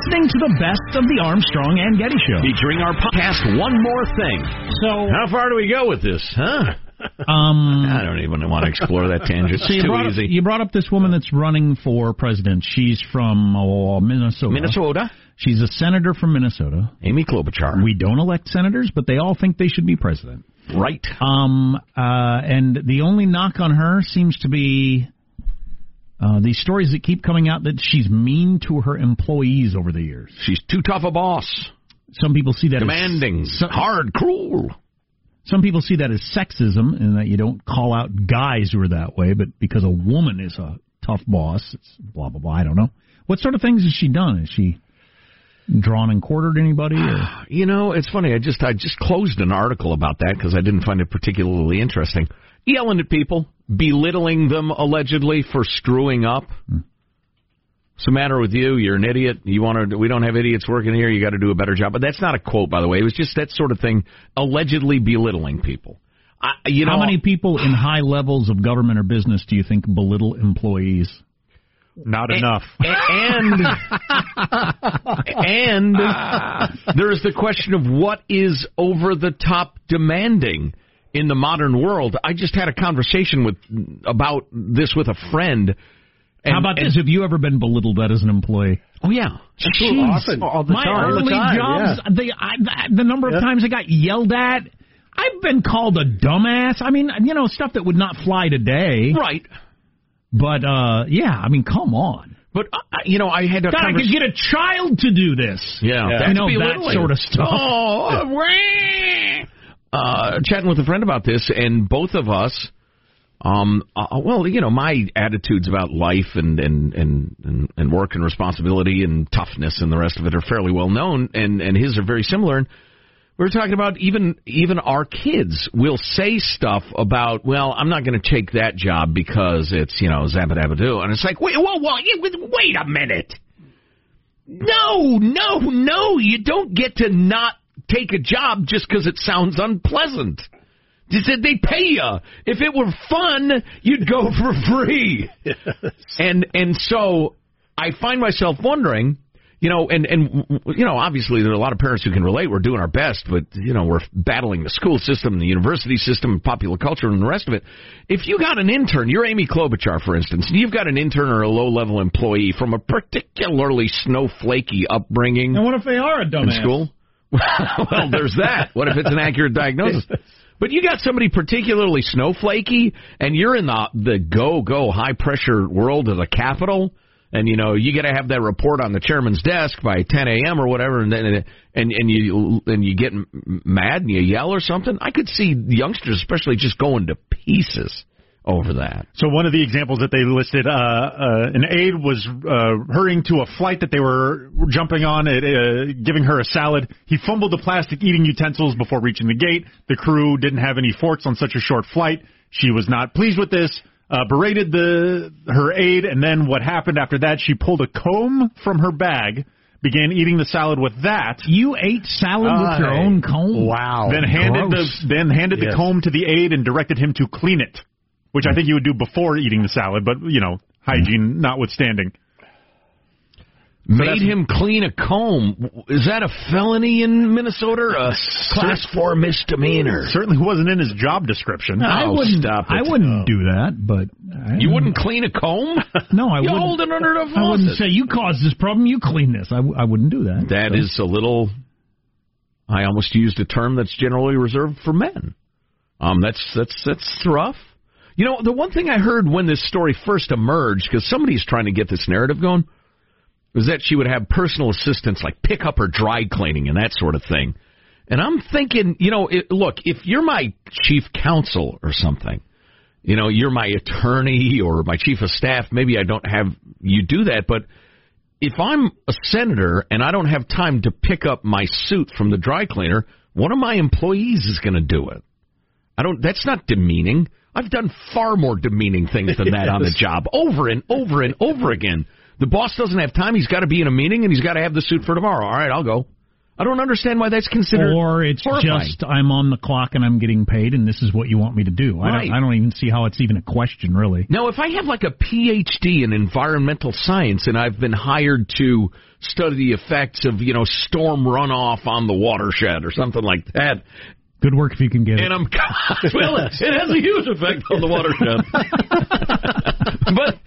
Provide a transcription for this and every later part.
Listening to the best of the Armstrong and Getty Show. Featuring our podcast, One More Thing. So, How far do we go with this, huh? um, I don't even want to explore that tangent. It's so you too up, easy. you brought up this woman that's running for president. She's from oh, Minnesota. Minnesota, She's a senator from Minnesota. Amy Klobuchar. We don't elect senators, but they all think they should be president. right. Um, uh, and the only knock on her seems to be uh, these stories that keep coming out that she's mean to her employees over the years. She's too tough a boss. Some people see that Demanding, as, some, hard, cruel. some people see that as sexism, and that you don't call out guys who are that way, but because a woman is a tough boss, it's blah blah blah. I don't know. What sort of things has she done? Has she drawn and quartered anybody? Or? You know, it's funny. I just I just closed an article about that because I didn't find it particularly interesting. Yelling at people, belittling them allegedly for screwing up. What's the matter with you? You're an idiot. You want to? We don't have idiots working here. You got to do a better job. But that's not a quote, by the way. It was just that sort of thing, allegedly belittling people. I, you know, How many people in high levels of government or business do you think belittle employees? Not enough. and and there's the question of what is over the top demanding in the modern world. I just had a conversation with about this with a friend. And, How about and- this? Have you ever been belittled that as an employee? Oh yeah, Jeez. often. All the My time. early All the time, jobs, the, I, the number of Yeah. times I got yelled at. I've been called a dumbass. I mean, you know, stuff that would not fly today. right. But uh yeah, I mean, come on. But uh, you know, I had a God, I could conversation. get a child to do this. Yeah, Yeah. that's You know, that sort of stuff. Oh, uh, chatting with a friend about this, and both of us, um, uh, well, you know, my attitudes about life and and, and and and work and responsibility and toughness and the rest of it are fairly well known, and and his are very similar. And we were talking about even even our kids will say stuff about, well, I'm not going to take that job because it's you know zabadabadoo, and it's like, wait, whoa, whoa, wait a minute. No, no, no. You don't get to not take a job just because it sounds unpleasant. They said they pay you. If it were fun, you'd go for free. And and so I find myself wondering, you know, and and you know, obviously there are a lot of parents who can relate. We're doing our best, but you know, we're battling the school system, the university system, popular culture, and the rest of it. If you got an intern, you're Amy Klobuchar, for instance, and you've got an intern or a low-level employee from a particularly snowflakey upbringing And what if they are a dumbass? in dumbass? school? well, there's that. What if it's an accurate diagnosis? But you got somebody particularly snowflakey, and you're in the the go go high pressure world of the capital, and you know you got to have that report on the chairman's desk by 10 a.m. or whatever, and then and and you and you get m- mad and you yell or something. I could see youngsters, especially, just going to pieces over that. So one of the examples that they listed, uh, uh, an aide was uh, hurrying to a flight that they were jumping on, uh, uh, giving her a salad. He fumbled the plastic eating utensils before reaching the gate. The crew didn't have any forks on such a short flight. She was not pleased with this. Uh, berated the her aide, and then what happened after that? She pulled a comb from her bag, began eating the salad with that. You ate salad with your own comb. Wow. Then handed Gross. the then handed Yes. the comb to the aide and directed him to clean it, which I think you would do before eating the salad, but you know, hygiene notwithstanding. Made him clean a comb. Is that a felony in Minnesota? or A class four misdemeanor. Certainly wasn't in his job description. I Oh, wouldn't. stop I wouldn't do that, but I, You wouldn't clean a comb? No, I you wouldn't. hold it under the faucet. I wouldn't say you caused this problem. You clean this. I, w- I wouldn't do that. That So- is a little. I almost used a term that's generally reserved for men. Um, that's that's that's rough. You know, the one thing I heard when this story first emerged, because somebody's trying to get this narrative going, was that she would have personal assistants like pick up her dry cleaning and that sort of thing. And I'm thinking, you know, it, look, if you're my chief counsel or something, you know, you're my attorney or my chief of staff, maybe I don't have you do that, but if I'm a senator and I don't have time to pick up my suit from the dry cleaner, one of my employees is going to do it. I don't. That's not demeaning. I've done far more demeaning things than that on the job, over and over and over again. The boss doesn't have time. He's got to be in a meeting and he's got to have the suit for tomorrow. All right, I'll go. I don't understand why that's considered. Or it's horrifying. just I'm on the clock and I'm getting paid, and this is what you want me to do. I don't, I don't even see how it's even a question, really. Now, if I have like a PhD in environmental science and I've been hired to study the effects of, you know, storm runoff on the watershed or something like that, Good work if you can get it. and I'm well, it, it has a huge effect on the watershed. but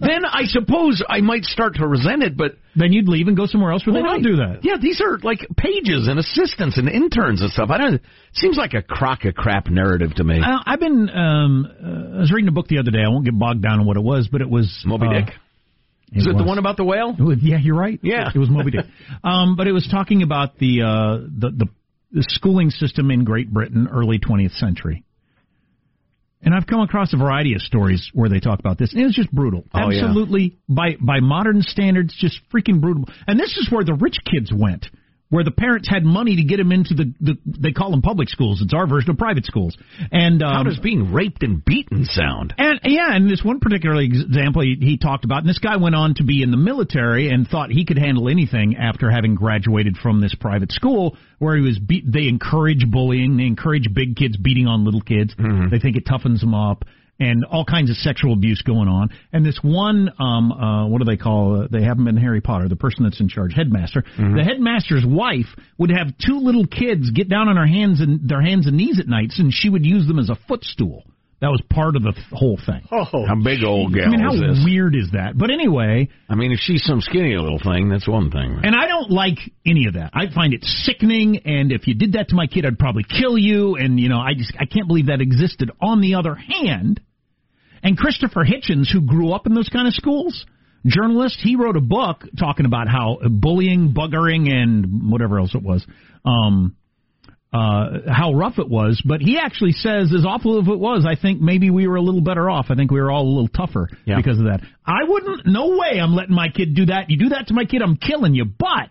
then I suppose I might start to resent it. But Then you'd leave and go somewhere else where they Right. don't do that. Yeah, these are like pages and assistants and interns and stuff. I don't. It Seems like a crock of crap narrative to me. I, I've been. Um, uh, I was reading a book the other day. I won't get bogged down in what it was, but it was Moby uh, Dick. Is it the one about the whale? Was- yeah, you're right. Yeah. it was Moby Dick. um, but it was talking about the, uh, the the the schooling system in Great Britain, early 20th century. And I've come across a variety of stories where they talk about this, and it's just brutal. Oh, yeah. Absolutely, by by modern standards, just freaking brutal. And this is where the rich kids went, where the parents had money to get them into the, the they call them public schools. It's our version of private schools. And um, How does being raped and beaten sound? and yeah, and this one particular example he, he talked about, and this guy went on to be in the military and thought he could handle anything after having graduated from this private school where he was. Beat, they encourage bullying, they encourage big kids beating on little kids. They think it toughens them up. And all kinds of sexual abuse going on. And this one, um, uh, what do they call? Uh, they haven't been Harry Potter. The person that's in charge, headmaster. The headmaster's wife would have two little kids get down on her hands and their hands and knees at nights, and she would use them as a footstool. That was part of the th- whole thing. Oh, How big old gal I mean, how is this? weird is that? But anyway, I mean, if she's some skinny little thing, that's one thing. and I don't like any of that. I find it sickening, and if you did that to my kid, I'd probably kill you. And you know, I just I can't believe that existed. On the other hand, and Christopher Hitchens, who grew up in those kind of schools, journalist, he wrote a book talking about how bullying, buggering, and whatever else it was. Um, uh, how rough it was, but he actually says, as awful as it was, I think maybe we were a little better off. I think we were all a little tougher Yeah. because of that. I wouldn't, no way I'm letting my kid do that. You do that to my kid, I'm killing you. But,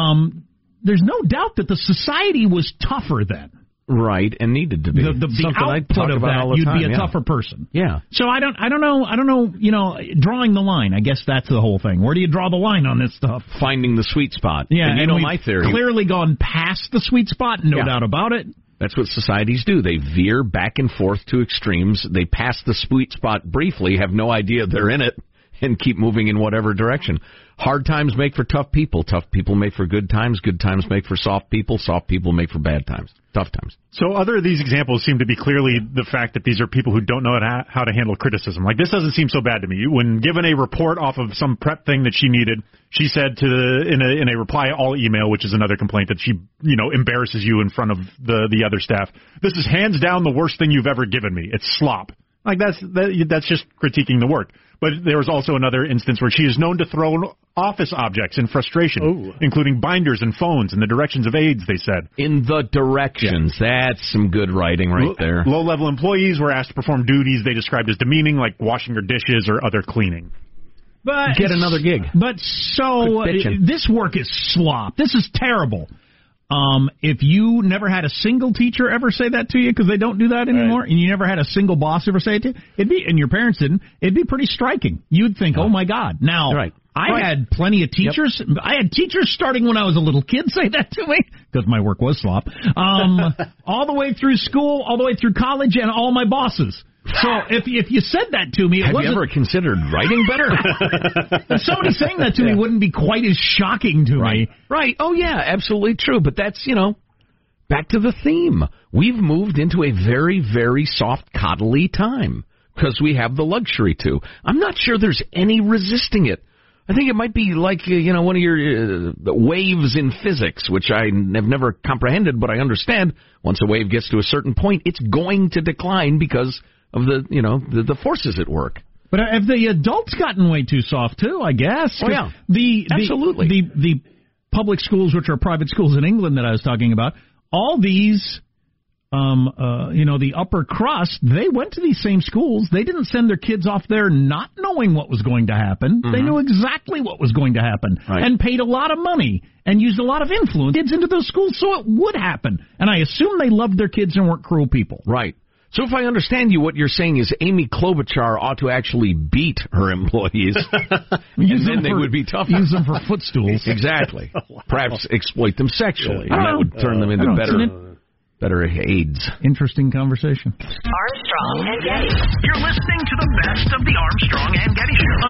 um, there's no doubt that the society was tougher then. Right, and needed to be. The, the, the output of that, you'd time, be a yeah. tougher person. Yeah. So I don't, I don't know, I don't know, you know, drawing the line. I guess that's the whole thing. Where do you draw the line on this stuff? Finding the sweet spot. Yeah, and you and know my theory. Clearly gone past the sweet spot, no Yeah. doubt about it. That's what societies do. They veer back and forth to extremes. They pass the sweet spot briefly, have no idea they're in it, and keep moving in whatever direction. Hard times make for tough people. Tough people make for good times. Good times make for soft people. Soft people make for bad times. Tough times. So other of these examples seem to be clearly the fact that these are people who don't know how to handle criticism. Like this doesn't seem so bad to me. When given a report off of some prep thing that she needed, she said to the, in a in a reply all email, which is another complaint that she you know embarrasses you in front of the the other staff. This is hands down the worst thing you've ever given me. It's slop. Like that's that, that's just critiquing the work. But there was also another instance where she is known to throw office objects in frustration, including binders and phones in the directions of aides. They said. In the directions. That's some good writing right there. Low level employees were asked to perform duties they described as demeaning, like washing their dishes or other cleaning. But Get another gig. But so uh, this work is slop. This is terrible. Um, if you never had a single teacher ever say that to you because they don't do that anymore, and you never had a single boss ever say it to you, it'd be, and your parents didn't, it'd be pretty striking. You'd think, oh my god. Now, Right. I Right. had plenty of teachers. I had teachers starting when I was a little kid say that to me because my work was slop. Um, all the way through school, all the way through college, and all my bosses. So if if you said that to me, it Have you ever considered writing better? somebody saying that to me wouldn't be quite as shocking to Right. me. Right. Oh yeah, absolutely true. But that's you know, back to the theme. We've moved into a very, very soft, coddly time because we have the luxury to. I'm not sure there's any resisting it. I think it might be like uh, you know one of your uh, waves in physics, which I n- have never comprehended, but I understand. Once a wave gets to a certain point, it's going to decline because of the you know the, the forces at work. But have the adults gotten way too soft too? I guess. Oh, yeah. The, the Absolutely. the the public schools, which are private schools in England that I was talking about, all these. Um, uh, you know, the upper crust, they went to these same schools. They didn't send their kids off there not knowing what was going to happen. They knew exactly what was going to happen Mm-hmm. Right. and paid a lot of money and used a lot of influence kids into those schools so it would happen. And I assume they loved their kids and weren't cruel people. Right. So if I understand you, what you're saying is Amy Klobuchar ought to actually beat her employees, and then they for, would be tough. Use them for footstools. exactly. Perhaps exploit them sexually, Yeah. and that would turn them into I don't know, better, isn't better aides. Interesting conversation. Armstrong and Getty. You're listening to the best of the Armstrong and Getty Show.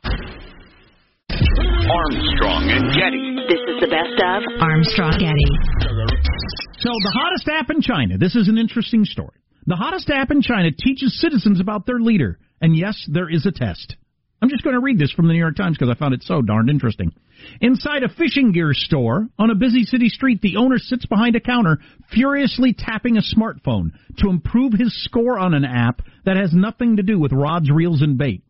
Armstrong and Getty. This is the best of Armstrong Getty. So the hottest app in China. This is an interesting story. The hottest app in China teaches citizens about their leader. And yes, there is a test. I'm just going to read this from the New York Times because I found it so darned interesting. Inside a fishing gear store on a busy city street, the owner sits behind a counter, furiously tapping a smartphone to improve his score on an app that has nothing to do with rods, reels, and bait.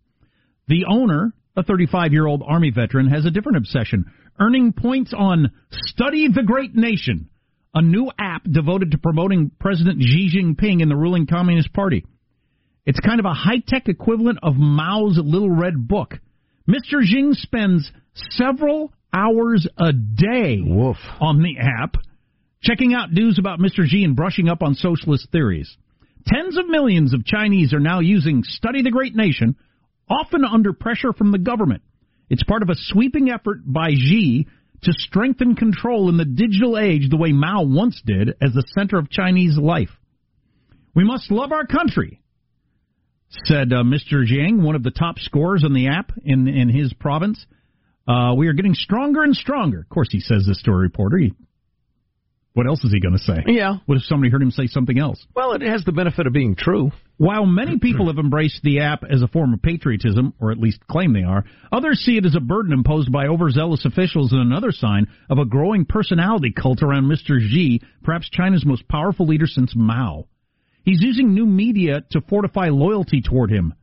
The owner, a 35 year old Army veteran, has a different obsession earning points on Study the Great Nation, a new app devoted to promoting President Xi Jinping and the ruling Communist Party. It's kind of a high tech equivalent of Mao's Little Red Book. Mr. Xing spends several hours a day Woof. on the app, checking out news about Mr. Xi and brushing up on socialist theories. Tens of millions of Chinese are now using Study the Great Nation, often under pressure from the government. It's part of a sweeping effort by Xi to strengthen control in the digital age the way Mao once did as the center of Chinese life. We must love our country, said uh, Mr. Jiang, one of the top scorers on the app in in his province. Uh, we are getting stronger and stronger. Of course, he says this to a reporter. He, what else is he going to say? Yeah. What if somebody heard him say something else? Well, it has the benefit of being true. While many people have embraced the app as a form of patriotism, or at least claim they are, others see it as a burden imposed by overzealous officials and another sign of a growing personality cult around Mr. Xi, perhaps China's most powerful leader since Mao. He's using new media to fortify loyalty toward him.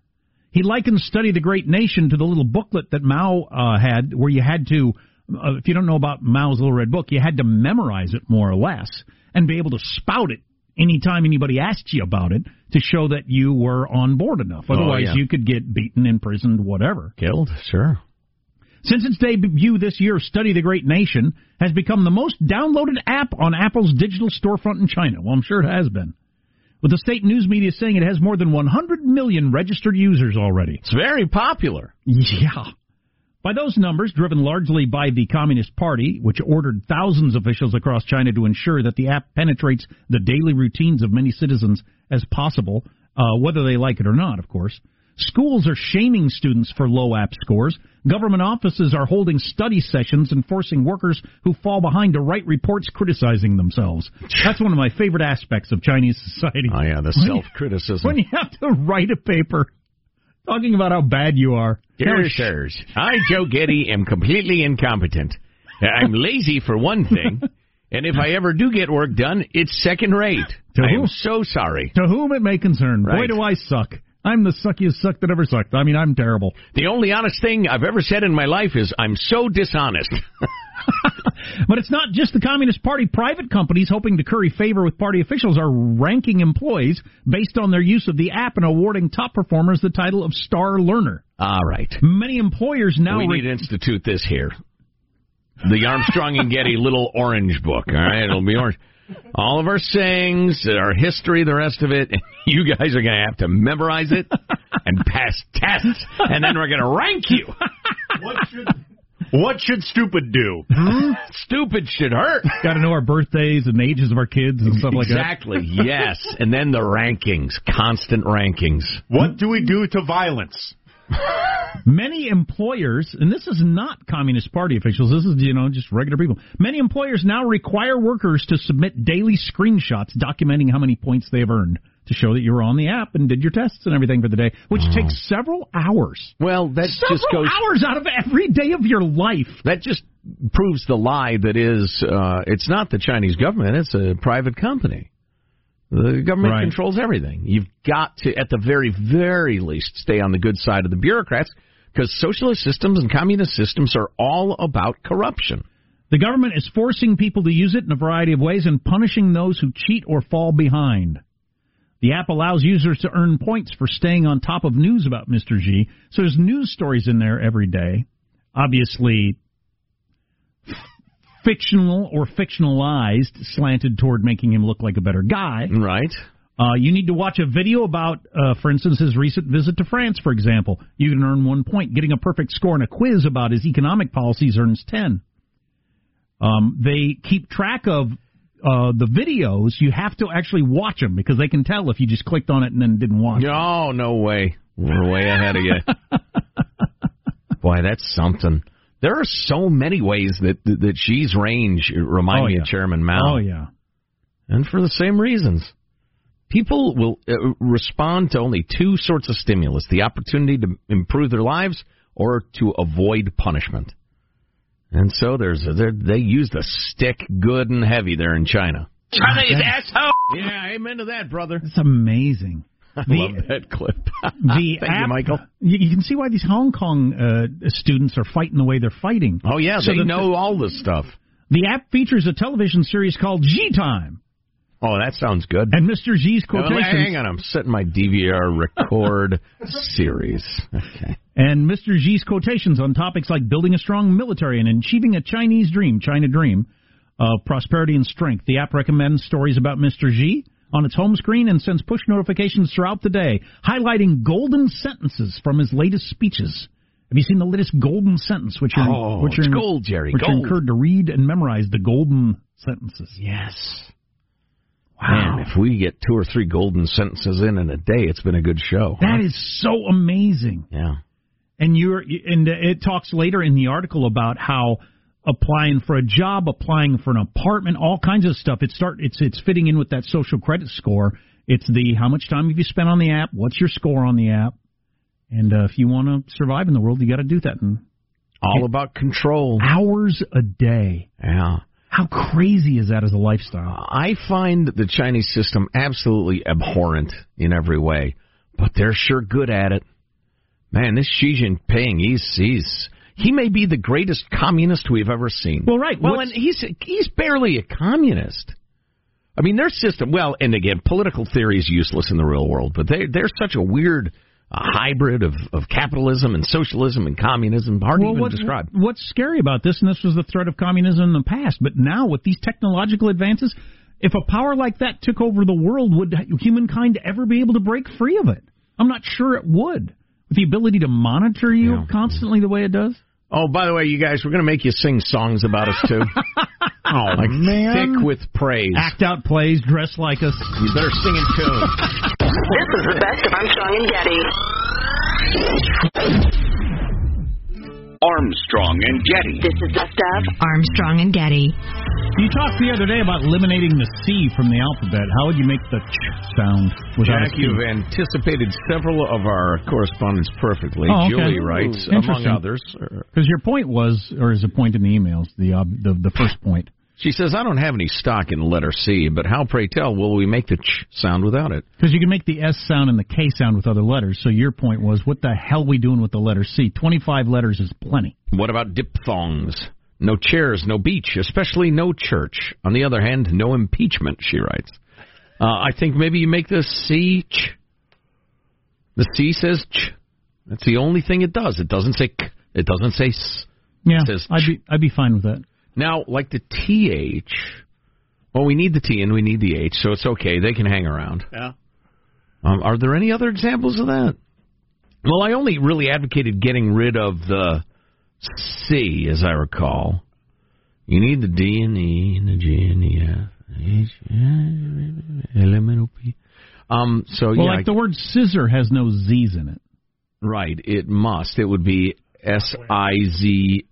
He likens Study the Great Nation to the little booklet that Mao uh, had, where you had to, uh, if you don't know about Mao's Little Red Book, you had to memorize it more or less and be able to spout it anytime anybody asked you about it to show that you were on board enough. Otherwise, yeah. you could get beaten, imprisoned, whatever. Killed, sure. Since its debut this year, Study the Great Nation has become the most downloaded app on Apple's digital storefront in China. Well, I'm sure it has been. With the state news media saying it has more than 100 million registered users already. It's very popular. Yeah. By those numbers, driven largely by the Communist Party, which ordered thousands of officials across China to ensure that the app penetrates the daily routines of many citizens as possible, uh, whether they like it or not, of course. Schools are shaming students for low app scores. Government offices are holding study sessions and forcing workers who fall behind to write reports criticizing themselves. That's one of my favorite aspects of Chinese society. Oh, yeah, the self criticism. When you have to write a paper talking about how bad you are. Dear sirs, I, Joe Getty, am completely incompetent. I'm lazy for one thing, and if I ever do get work done, it's second rate. To I who? am so sorry. To whom it may concern. Boy, do I suck. I'm the suckiest suck that ever sucked. I mean, I'm terrible. The only honest thing I've ever said in my life is I'm so dishonest. But it's not just the Communist Party. Private companies hoping to curry favor with party officials are ranking employees based on their use of the app and awarding top performers the title of star learner. All right. Many employers now we re- need to institute this here. The Armstrong and Getty little orange book. All right, it'll be orange. All of our sayings, our history, the rest of it. You guys are going to have to memorize it and pass tests, and then we're going to rank you. What should what should stupid do? Hmm? Stupid should hurt. got to know our birthdays and ages of our kids and stuff like that. Exactly. Yes, and then the rankings, constant rankings. Hmm? What do we do to violence? Many employers, and this is not Communist Party officials, this is, you know, just regular people. Many employers now require workers to submit daily screenshots documenting how many points they have earned to show that you were on the app and did your tests and everything for the day, which takes several hours. Well, that Several just goes. hours out of every day of your life. That just proves the lie that is. Uh, it's not the Chinese government; it's a private company. The government Right. controls everything. You've got to, at the very, very least, stay on the good side of the bureaucrats because socialist systems and communist systems are all about corruption. The government is forcing people to use it in a variety of ways and punishing those who cheat or fall behind. The app allows users to earn points for staying on top of news about Mr. Xi. So there's news stories in there every day. Obviously, fictional or fictionalized, slanted toward making him look like a better guy. Right. Uh, you need to watch a video about, uh, for instance, his recent visit to France, for example. You can earn one point. Getting a perfect score in a quiz about his economic policies earns 10. Um, they keep track of uh, the videos. You have to actually watch them because they can tell if you just clicked on it and then didn't watch. Oh, no way. We're way ahead of you. Boy, that's something. There are so many ways that that she's range remind Oh, me yeah. of Chairman Mao. Oh, yeah. and for the same reasons. People will uh, respond to only two sorts of stimulus the opportunity to improve their lives or to avoid punishment. And so there's they use the stick good and heavy there in China. Chinese asshole. Yeah, amen to that, brother. It's amazing. I The- love that clip. The Thank app, you, Michael. You, can see why these Hong Kong uh, students are fighting the way they're fighting. Oh yeah, So they the- know all this stuff. The app features a television series called Xi Time, Oh, that sounds good. and Mr. Xi's Well, quotations. hang on, I'm setting my DVR record series. Okay. And Mr. Xi's quotations on topics like building a strong military and achieving a Chinese dream, China dream, of prosperity and strength. The app recommends stories about Mr. Xi on its home screen and sends push notifications throughout the day, highlighting golden sentences from his latest speeches. Have you seen the latest golden sentence, which you're, Oh, which you're, it's gold, Jerry, which gold. encouraged to read and memorize the golden sentences? Yes. Wow. Man, if we get two or three golden sentences in in a day, it's been a good show. huh? That is so amazing. Yeah. And you're and it talks later in the article about how applying for a job, applying for an apartment, all kinds of stuff. It start it's it's fitting in with that social credit score. It's the how much time have you spent on the app? What's your score on the app? And uh, if you want to survive in the world, you got to do that in All about control. hours a day. Yeah. How crazy is that as a lifestyle? I find the Chinese system absolutely abhorrent in every way, but they're sure good at it. Man, this Xi Jinping, he's he's he may be the greatest communist we've ever seen. Well, right, Well, what's- and he's he's barely a communist. I mean, their system. Well, and again, political theory is useless in the real world, but they they're such a weird uh, hybrid of of capitalism and socialism and communism. Hard to even what- describe. What's scary about this, and this was the threat of communism in the past, but now with these technological advances, if a power like that took over the world, would humankind ever be able to break free of it? I'm not sure it would. With the ability to monitor you Yeah. constantly the way it does. Oh, by the way, you guys, we're going to make you sing songs about us too. oh like man. thick with praise. Act out plays, dress like us. You better sing in tune. This is the best of Armstrong and Getty. Armstrong and Getty. This is best of Armstrong and Getty. You talked the other day about eliminating the C from the alphabet. How would you make the ch sound without Jack, a C? you've anticipated several of our correspondents perfectly. Oh, okay. Julie writes, among Interesting. others. Because your point was, or is a point in the emails, the uh, the the first point. She says, I don't have any stock in the letter C, but how, pray tell, will we make the ch sound without it? Because you can make the S sound and the K sound with other letters. So your point was, what the hell we doing with the letter C? Twenty-five letters is plenty. What about diphthongs? No chairs, no beach, especially no church. On the other hand, no impeachment, she writes. Uh, I think maybe you make the C ch. The C says ch. That's the only thing it does. It doesn't say k. It doesn't say s. Yeah, I'd be I'd be fine with that. Now, like the TH, well, we need the T and we need the H, so it's okay. They can hang around. Yeah. Um, are there any other examples of that? Well, I only really advocated getting rid of the C, as I recall. You need the D and E and the G and the F, H, L, M, N, O, P. Um, so Well, yeah, like the word scissor has no Z's in it. right. It must. It would be S I Z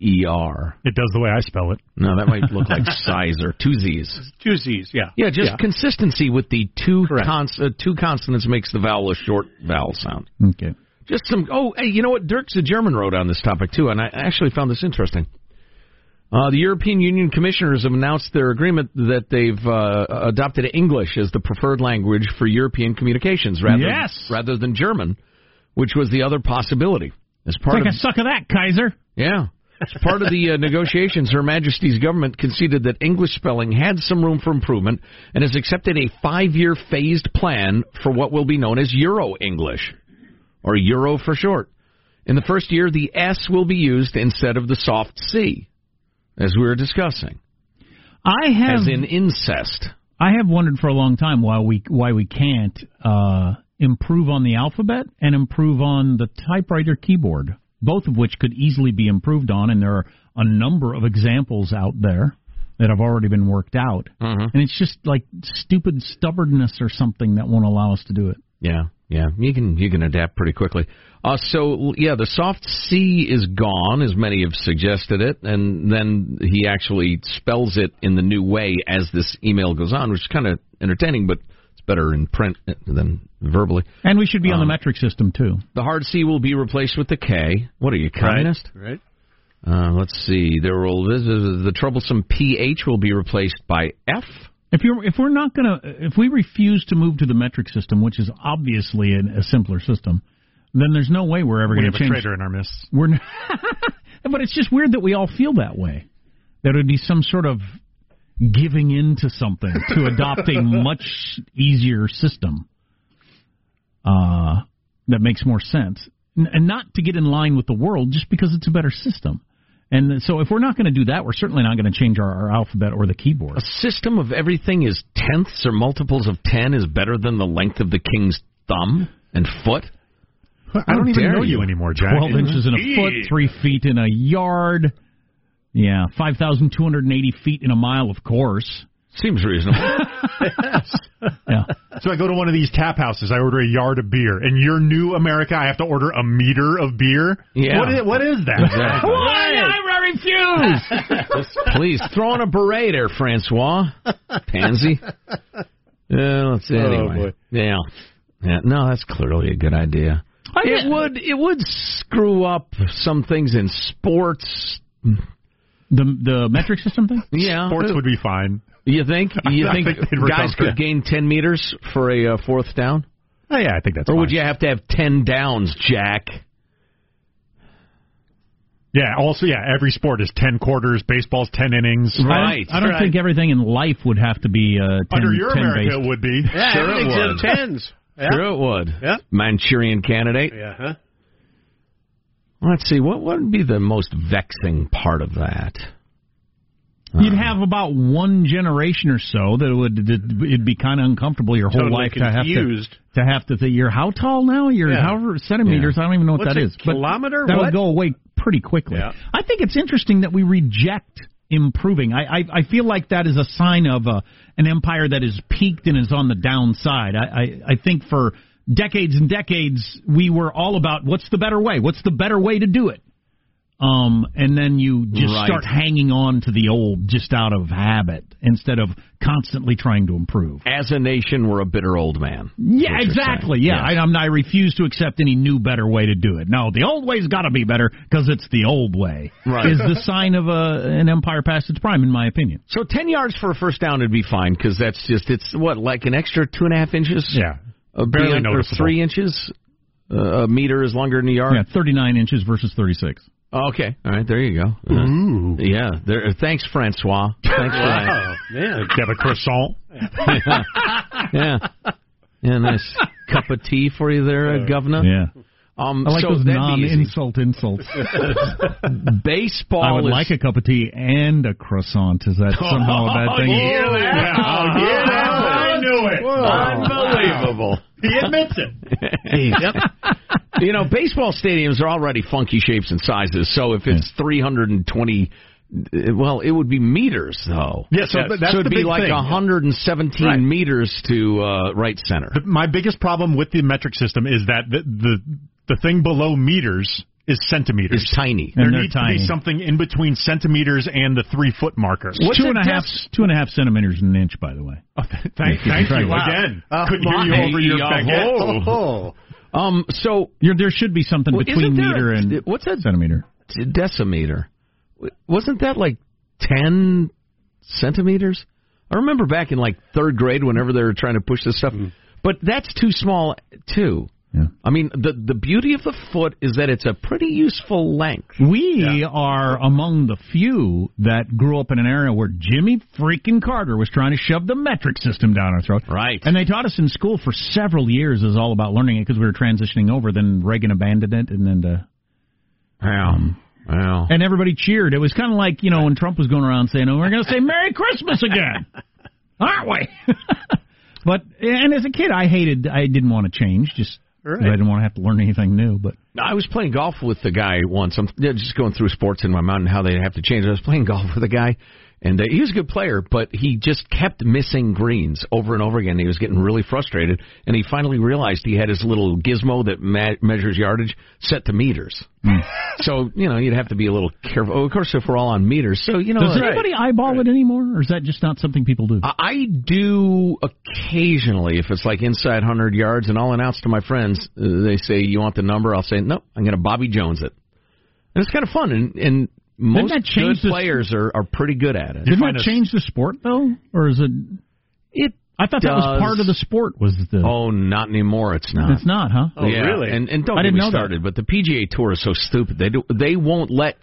E R. It does the way I spell it. No, that might look like sizer. Two Z's. Two Z's, yeah. Yeah, just consistency with the two Correct. cons- uh, two consonants makes the vowel a short vowel sound. Okay. Just some. Oh, hey, you know what? Dirk's a German wrote on this topic too, and I actually found this interesting. Uh, the European Union commissioners have announced their agreement that they've uh, adopted English as the preferred language for European communications, rather Yes. rather than German, which was the other possibility. As part Take of a suck of that, Kaiser. yeah. As part of the uh, negotiations, Her Majesty's government conceded that English spelling had some room for improvement and has accepted a five year phased plan for what will be known as Euro English, or Euro for short. In the first year, the S will be used instead of the soft C, as we were discussing, I have as in incest. I have wondered for a long time why we why we can't uh, improve on the alphabet and improve on the typewriter keyboard, both of which could easily be improved on, and there are a number of examples out there that have already been worked out. Mhm. And it's just like stupid stubbornness or something that won't allow us to do it. Yeah, yeah, you can you can adapt pretty quickly. Uh, so yeah, the soft C is gone, as many have suggested it, and then he actually spells it in the new way as this email goes on, which is kind of entertaining, but it's better in print than verbally. And we should be on the Um, metric system too. The hard C will be replaced with the K. What are you, communist? Right. Uh, let's see. There will the troublesome PH will be replaced by F. If you're if we're not gonna if we refuse to move to the metric system, which is obviously an, a simpler system, then there's no way we're ever We going have to a change. traitor in our midst. We're n- but it's just weird that we all feel that way. That it would be some sort of giving in to something to adopt a much easier system uh, that makes more sense, and not to get in line with the world just because it's a better system. And so, if we're not going to do that, we're certainly not going to change our, our alphabet or the keyboard. A system of everything is tenths or multiples of ten is better than the length of the king's thumb and foot. I don't even know you. you anymore, Jack. 12 inches in a foot, 3 feet in a yard. Yeah, 5,280 feet in a mile, of course. Seems reasonable. yes. Yeah. So I go to one of these tap houses. I order a yard of beer. In your new America, I have to order a meter of beer. Yeah. What is, what is that? Exactly. I refuse! Please throw on a beret there, Francois. Pansy. Yeah, let's see. Oh, anyway. boy. Yeah. Yeah. No, that's clearly a good idea. It would it would screw up some things in sports. The, the metric system thing? Yeah. Sports would be fine. You think? You think, think guys could gain ten meters for a uh, fourth down, Oh, yeah, I think that's or would you have to have ten downs, Jack? Yeah, also, yeah, every sport is 10 quarters, baseball's 10 innings. Right. I don't right. think everything in life would have to be uh, 10, Under your 10 America, based. it would be. Yeah, Sure it everything's would. in tens. Yeah. Sure, it would. Yeah. Manchurian candidate. Yeah. Huh? Let's see. What what would be the most vexing part of that? You'd have about one generation or so that would that it'd be kind of uncomfortable your whole Totally life to have to confused. to have to think you're how tall now? You're Yeah. however centimeters. I don't even know what What's that it, is. But kilometer? That'll What? go away pretty quickly. Yeah. I think it's interesting that we reject improving. I I, I feel like that is a sign of uh, an empire that is peaked and is on the downside. I, I I think for decades and decades we were all about what's the better way? What's the better way to do it? Um, and then you just Right. start hanging on to the old just out of habit instead of constantly trying to improve. As a nation, we're a bitter old man. Yeah, exactly. saying. Yeah, I, I'm, I refuse to accept any new, better way to do it. No, the old way's got to be better because it's the old way. Right. Is the sign of a, an empire past its prime, in my opinion. So ten yards for a first down would be fine because that's just it's what like an extra two and a half inches. Yeah. Uh, barely beyond- noticeable. three inches. Uh, a meter is longer than a yard. Yeah, 39 inches versus 36. Oh, okay, all right, there you go. Uh, Ooh. yeah, there. uh, Thanks, Francois. Thanks for that. Oh, man. Get a croissant. Yeah, yeah, nice cup of tea for you there, uh, Governor. Yeah. Um, I like so those that'd be easy. non-insult insults. Baseball I would is like a cup of tea and a croissant. Is that somehow a bad thing? Oh, yeah. I knew unbelievable. He admits it. you know, baseball stadiums are already funky shapes and sizes. So if it's 320, uh, well, it would be meters though. Yeah, so th- that's so it'd be big like thing. 117 Right. meters to uh, right center. The- My biggest problem with the metric system is that the the, the thing below meters is centimeters. It's tiny. there And they're needs to be something in between centimeters and the three foot marker. What's two a and a half, dec- two and a half centimeters an inch, by the way. Oh, th- thank, thank you Wow. again. Oh, Couldn't hear you my. over your Yeah, baguette. Oh. Um, so You're, there should be something Well, between meter a- and what's that? centimeter. decimeter. Wasn't that like 10 centimeters? I remember back in like third grade whenever they were trying to push this stuff. But that's too small too. Yeah. I mean, the the beauty of the foot is that it's a pretty useful length. We are among the few that grew up in an area where Jimmy freaking Carter was trying to shove the metric system down our throat. Right. And they taught us in school for several years. is all about learning it because we were transitioning over. Then Reagan abandoned it, and then uh, Wow. Wow. and everybody cheered. It was kind of like you know when Trump was going around saying, "Oh, we're going to say Merry Christmas again." aren't we? but and as a kid, I hated. I didn't want to change. Just Right. I didn't want to have to learn anything new. But I was playing golf with the guy once. I'm yeah, just going through sports in my mind and how they have to change. I was playing golf with a guy, and uh, he was a good player, but he just kept missing greens over and over again. He was getting really frustrated, and he finally realized he had his little gizmo that me- measures yardage set to meters. So you know you'd have to be a little careful. Oh, of course, if we're all on meters, so you know. does uh, anybody eyeball it anymore, or is that just not something people do? I I do occasionally if it's like inside 100 yards, and I'll announce to my friends. Uh, they say, "You want the number?" I'll say, "No, I'm going to Bobby Jones it." And it's kind of fun, and, and most that change good the- players are, are pretty good at it. Didn't that us- change the sport though, or is it? It I thought that was part of the sport. Was the? Oh, not anymore. It's not. it's not, huh? Oh, yeah. really? And and don't I get didn't me know that. started, but the PGA Tour is so stupid. They do they won't let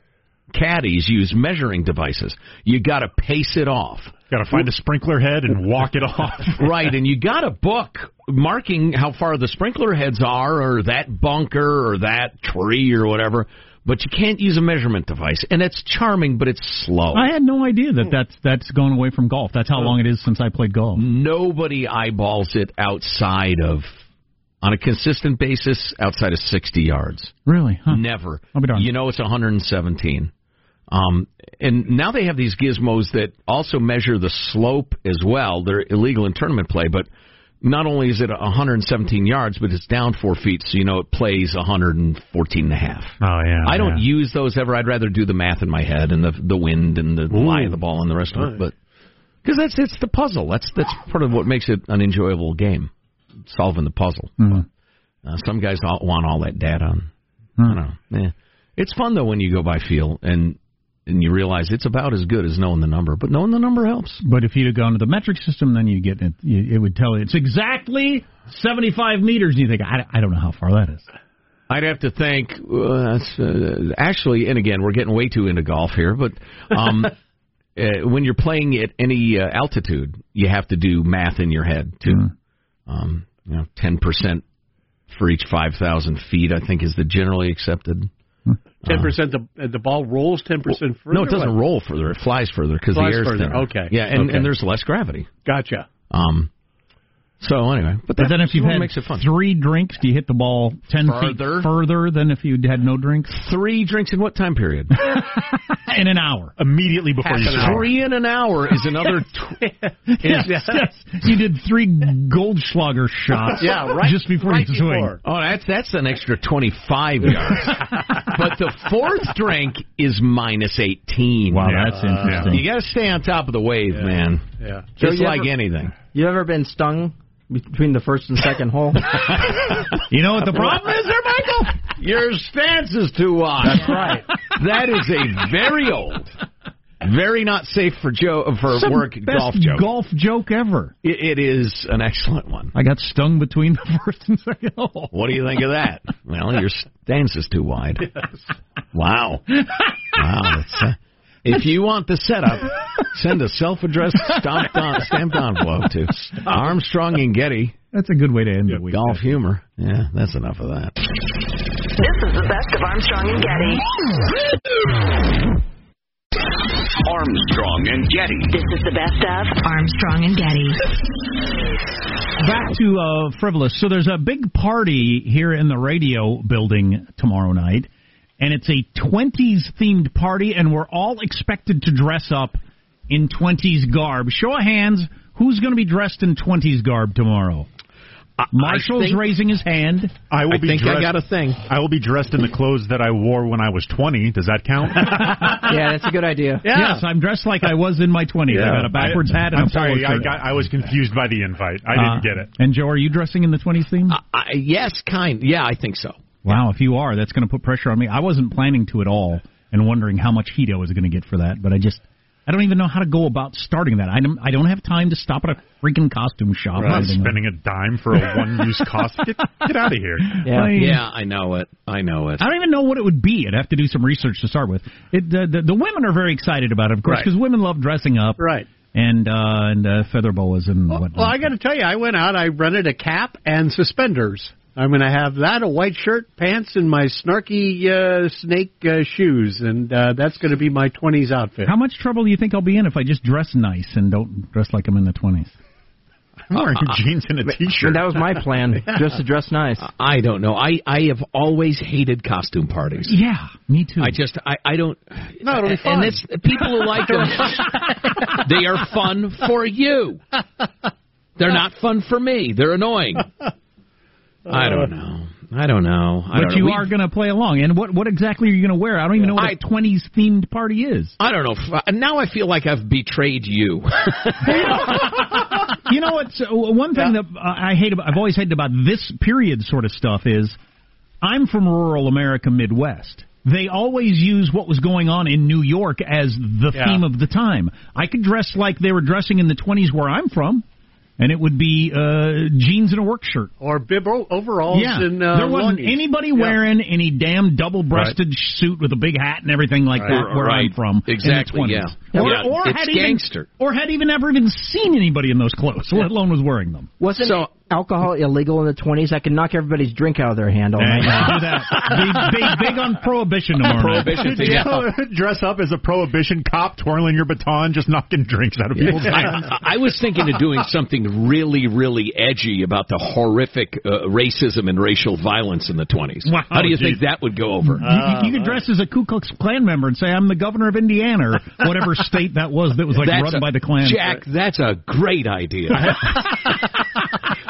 caddies use measuring devices. You got to pace it off. Got to find a sprinkler head and walk it off. right, and you got a book marking how far the sprinkler heads are, or that bunker, or that tree, or whatever. But you can't use a measurement device, and it's charming, but it's slow. I had no idea that that's that's gone away from golf. That's how long it is since I played golf. Nobody eyeballs it outside of, on a consistent basis, outside of sixty yards. Really? Huh. Never. I'll be darned. You know it's 117. Um, and now they have these gizmos that also measure the slope as well. They're illegal in tournament play, but not only is it 117 yards, but it's down four feet, so you know it plays 114 and a half. Oh yeah. I don't yeah. use those ever. I'd rather do the math in my head and the the wind and the lie of the ball and the rest of it. But because that's it's the puzzle. That's that's part of what makes it an enjoyable game, solving the puzzle. Uh, some guys all, want all that data. On, I don't know. Yeah. It's fun though when you go by feel and and you realize it's about as good as knowing the number. But knowing the number helps. But if you'd have gone to the metric system, then you get it. It would tell you it's exactly 75 meters. And you think, I, I don't know how far that is. I'd have to think. Uh, uh, actually, and again, we're getting way too into golf here, but um, uh, when you're playing at any uh, altitude, you have to do math in your head too. Um, you know, ten percent for each five thousand feet, I think, is the generally accepted. Ten percent the the ball rolls ten percent further. No, it doesn't roll further; it flies further because the air's further, thinner. okay. Yeah, and, Okay. and there's less gravity. Gotcha. Um, so anyway, but, But then if you've had makes it fun. three drinks, do you hit the ball 10 Further. feet further than if you'd had no drinks? Three drinks in what time period? In an hour. immediately before you shower. Three in an hour is another. Tw- Yes, yes. You did three Goldschlager shots Yeah, right- just before right you swing. before. Oh, that's that's an extra twenty five yards. but the fourth drink is minus eighteen. Wow, that's uh, interesting. You got to stay on top of the wave, man. Yeah. Just So like ever- anything. You ever been stung between the first and second hole? You know what the problem is there, Michael? Your stance is too wide. That's right. That is a very old, very not safe for Joe for Some work best golf joke. golf joke ever. It, it is an excellent one. I got stung between the first and second hole. What do you think of that? Well, your stance is too wide. Yes. Wow. Wow. Uh, That's, if you want the setup, send a self-addressed stamped, on, stamped envelope to Armstrong and Getty. That's a good way to end the week. Golf humor. Yeah, that's enough of that. This is the best of Armstrong and Getty. Armstrong and Getty. This is the best of Armstrong and Getty. Back to uh, frivolous. So there's a big party here in the radio building tomorrow night, and it's a 20s themed party, and we're all expected to dress up in 20s garb. Show of hands, who's going to be dressed in 20s garb tomorrow? Marshall's think- raising his hand. I will I be think dressed, I got a thing. I will be dressed in the clothes that I wore when I was 20. Does that count? yeah, that's a good idea. Yes, I'm dressed like I was in my 20s. I got a backwards hat and I'm a polo sorry, I, got, I was confused by the invite. I didn't Uh, get it. And Joe, are you dressing in the 20s theme? I, yes, kind. Yeah, I think so. Wow, if you are, that's going to put pressure on me. I wasn't planning to at all and wondering how much heat I was going to get for that, but I just I don't even know how to go about starting that. I don't I don't have time to stop at a freaking costume shop. or I'm anything like spending a dime for a one-use costume. Get, get out of here. Yeah. I- Yeah, I know it. I know it. I don't even know what it would be. I'd have to do some research to start with. It, the, the the women are very excited about it, of course, Right. because women love dressing up, Right. And uh, and uh, feather boas and Well, whatnot. well, I got to tell you, I went out. I rented a cap and suspenders I'm going to have that, a white shirt, pants, and my snarky uh, snake uh, shoes, and uh, that's going to be my 20s outfit. How much trouble do you think I'll be in if I just dress nice and don't dress like I'm in the 20s? I'm wearing jeans and a t-shirt. That was my plan, just to dress nice. I don't know. I I have always hated costume parties. Yeah, me too. I just I I don't. No, it'll be fun. And it's people who like them. they are fun for you. They're not fun for me. They're annoying. I don't know. I don't know. I but don't know. you are going to play along. And what what exactly are you going to wear? I don't even know what I- a 20s themed party is. I don't know. F- Now I feel like I've betrayed you. you know what's uh, one thing that uh, I hate about I've always hated about this period sort of stuff is I'm from rural America Midwest. They always use what was going on in New York as the Yeah. theme of the time. I could dress like they were dressing in the 20s where I'm from, and it would be uh, jeans and a work shirt. or bib o- overalls Yeah, and uh, there wasn't longies. anybody Yeah. wearing any damn double-breasted suit with a big hat and everything like that where I'm Right. from. in the Exactly, 20s. yeah. Or, Yeah, or it's had even, gangster. or had even ever even seen anybody in those clothes, let alone was wearing them. Wasn't So- alcohol illegal in the 20s? I could knock everybody's drink out of their hand all Hey, night. do that. Be, be big on prohibition tomorrow. Prohibition thing. Yeah, dress up as a prohibition cop, twirling your baton, just knocking drinks out of people's hands. I, I was thinking of doing something really, really edgy about the horrific uh, racism and racial violence in the 20s. Wow, How do you geez. think that would go over? You, you- you could dress as a Ku Klux Klan member and say, "I'm the governor of Indiana," or whatever state that was that was like That's run a- by the Klan. Jack, that's a great idea.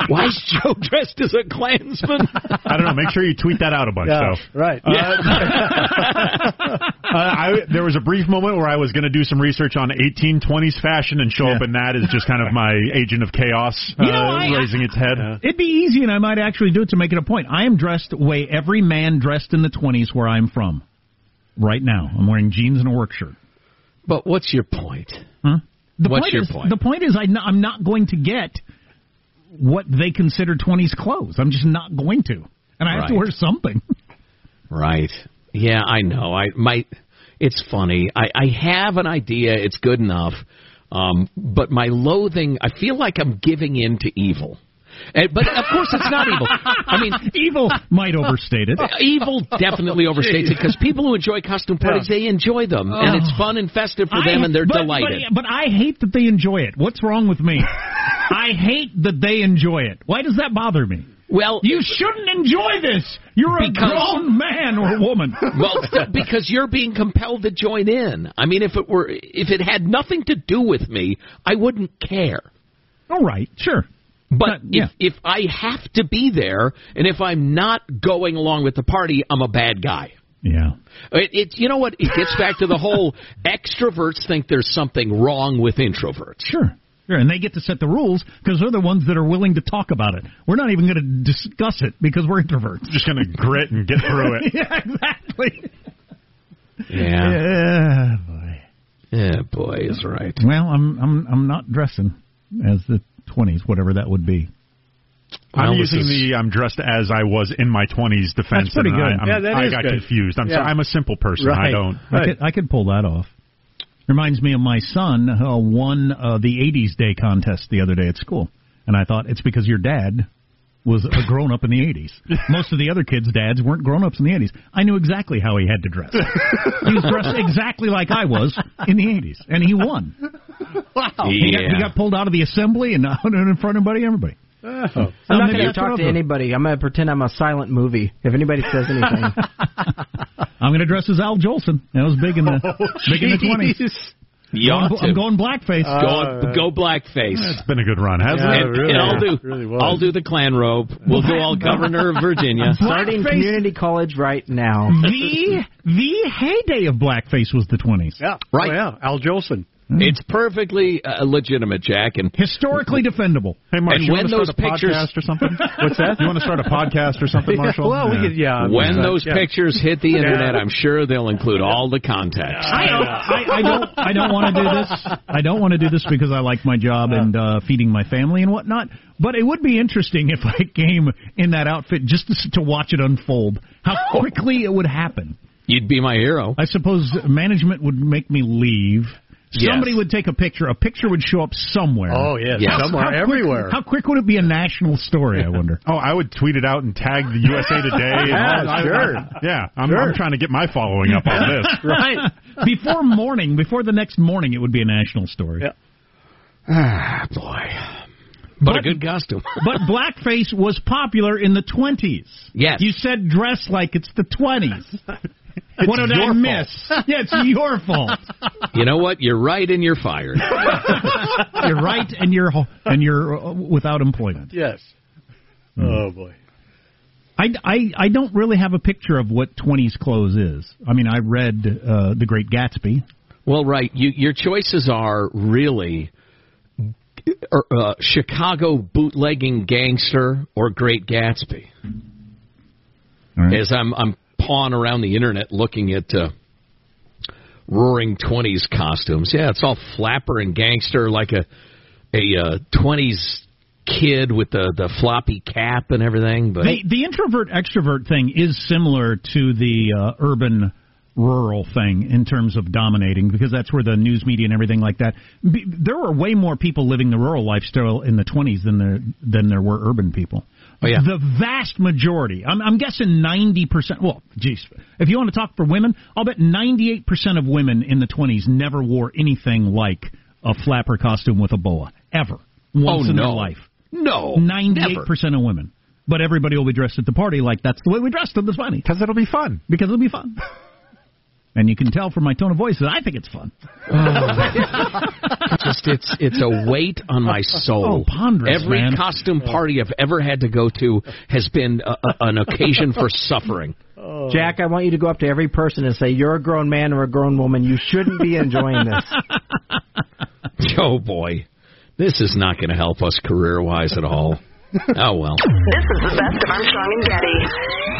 Why is Joe dressed as a Klansman? I don't know. Make sure you tweet that out a bunch, Yeah, though. right. Uh, I, there was a brief moment where I was going to do some research on 1820s fashion and show up in that as just kind of my agent of chaos You know, uh, I- raising its head. It'd be easy, and I might actually do it to make it a point. I am dressed the way every man dressed in the 20s where I'm from. Right now, I'm wearing jeans and a work shirt. But what's your point? Huh? The What's point your is, point? The point is, I n- I'm not going to get what they consider 20s clothes. I'm just not going to, and I have to wear something. Right. Yeah, I know. I might. It's funny. I, I have an idea. It's good enough. Um, but my loathing, I feel like I'm giving in to evil. And, but of course, it's not evil. I mean, Evil might overstate it. evil definitely overstates it because people who enjoy costume parties, they enjoy them, and it's fun and festive for them, I- and they're but, delighted. But, but I hate that they enjoy it. What's wrong with me? I hate that they enjoy it. Why does that bother me? well, You shouldn't enjoy this. You're a Because- grown man or woman. well, because you're being compelled to join in. I mean, if it were, if it had nothing to do with me, I wouldn't care. All right, sure. But But, yeah. if if I have to be there, and if I'm not going along with the party, I'm a bad guy. Yeah. It, it you know what? It gets back to the whole extroverts think there's something wrong with introverts. Sure. Sure, and they get to set the rules because they're the ones that are willing to talk about it. We're not even going to discuss it because we're introverts. Just going to grit and get through it. yeah, exactly. Yeah. Yeah, boy. Yeah, boy is right. Well, I'm I'm I'm not dressing as the 20s, whatever that would be. I'm Well, using is- the I'm dressed as I was in my 20s defense. That's pretty and good. I, I'm, Yeah, that I is got good. confused. I'm Yeah. sorry. I'm a simple person. I Right. don't. I could I could pull that off. Reminds me of my son uh, won uh, the 80s Day contest the other day at school, and I thought it's because your dad was a grown up in the 80s. Most of the other kids' dads weren't grown ups in the 80s. I knew exactly how he had to dress. he was dressed exactly like I was in the 80s, and he won. He, got, he got pulled out of the assembly and out in front of everybody. everybody. Oh. I'm not going to talk I'll to anybody. I'm going to pretend I'm a silent movie. If anybody says anything, I'm going to dress as Al Jolson. That was big in the oh, big in the 20s. You ought I'm, going blackface. Go, uh, go blackface. It's been a good run, hasn't Yeah, it? really and I'll was. do Really was. I'll do the Klan robe. We'll go all governor of Virginia. starting Blackface. community college right now. the the heyday of blackface was the 20s. Yeah. Right. Oh, yeah. Al Jolson. It's perfectly uh, legitimate, Jack. And Historically defendable. Hey, Marsh, And you when want to those start a pictures- podcast or something? What's that? You want to start a podcast or something, Marshall? well, we could, yeah. when those yeah. pictures hit the internet, I'm sure they'll include all the context. I don't, I, I don't, I don't want to do this. I don't want to do this because I like my job and uh, feeding my family and whatnot. But it would be interesting if I came in that outfit just to, to watch it unfold. How quickly it would happen. You'd be my hero. I suppose management would make me leave. Yes. Somebody would take a picture. A picture would show up somewhere. Oh yeah, Yes. somewhere, How quick- everywhere. How quick would it be a national story? I wonder. Oh, I would tweet it out and tag the USA Today. Yeah, all- I- sure. I- yeah, I'm, Sure. I'm trying to get my following up on this. right before morning, before the next morning, it would be a national story. Yeah. Ah, boy. But, a good costume. But blackface was popular in the twenties. Yes. You said dress like it's the twenties. What did I your miss? Yeah, it's your fault. you know what? You're right and you're fired. You're right, and you're and you're uh, without employment. Yes. Hmm. Oh boy. I, I, I don't really have a picture of what 20s clothes is. I mean, I read uh, The Great Gatsby. Well, right. You, your choices are really er, uh, Chicago bootlegging gangster or Great Gatsby. As I'm I'm pawing around the internet looking at uh, roaring twenties costumes. Yeah, it's all flapper and gangster like a a twenties kid with the the floppy cap and everything. But The, the introvert extrovert thing is similar to the uh, urban rural thing in terms of dominating because that's where the news media and everything like that. There were way more people living the rural lifestyle in the 20s than there than there were urban people. Oh, yeah. The vast majority, I'm, I'm guessing 90%. Well, geez, if you want to talk for women, I'll bet 98% of women in the 20s never wore anything like a flapper costume with a boa ever once Oh, in no. their life. no, Ninety-eight never. percent of women. But everybody will be dressed at the party like that's the way we dressed in the funny Because it'll be fun. because it'll be fun. and you can tell from my tone of voice that I think it's fun. Oh. just it's it's a weight on my soul. Oh, ponderous, Every man. costume oh. party I've ever had to go to has been a, a, an occasion for suffering. Oh. Jack, I want you to go up to every person and say, "You're a grown man or a grown woman. You shouldn't be enjoying this." Oh boy, this is not going to help us career wise at all. Oh well. This is the best of Armstrong and Getty.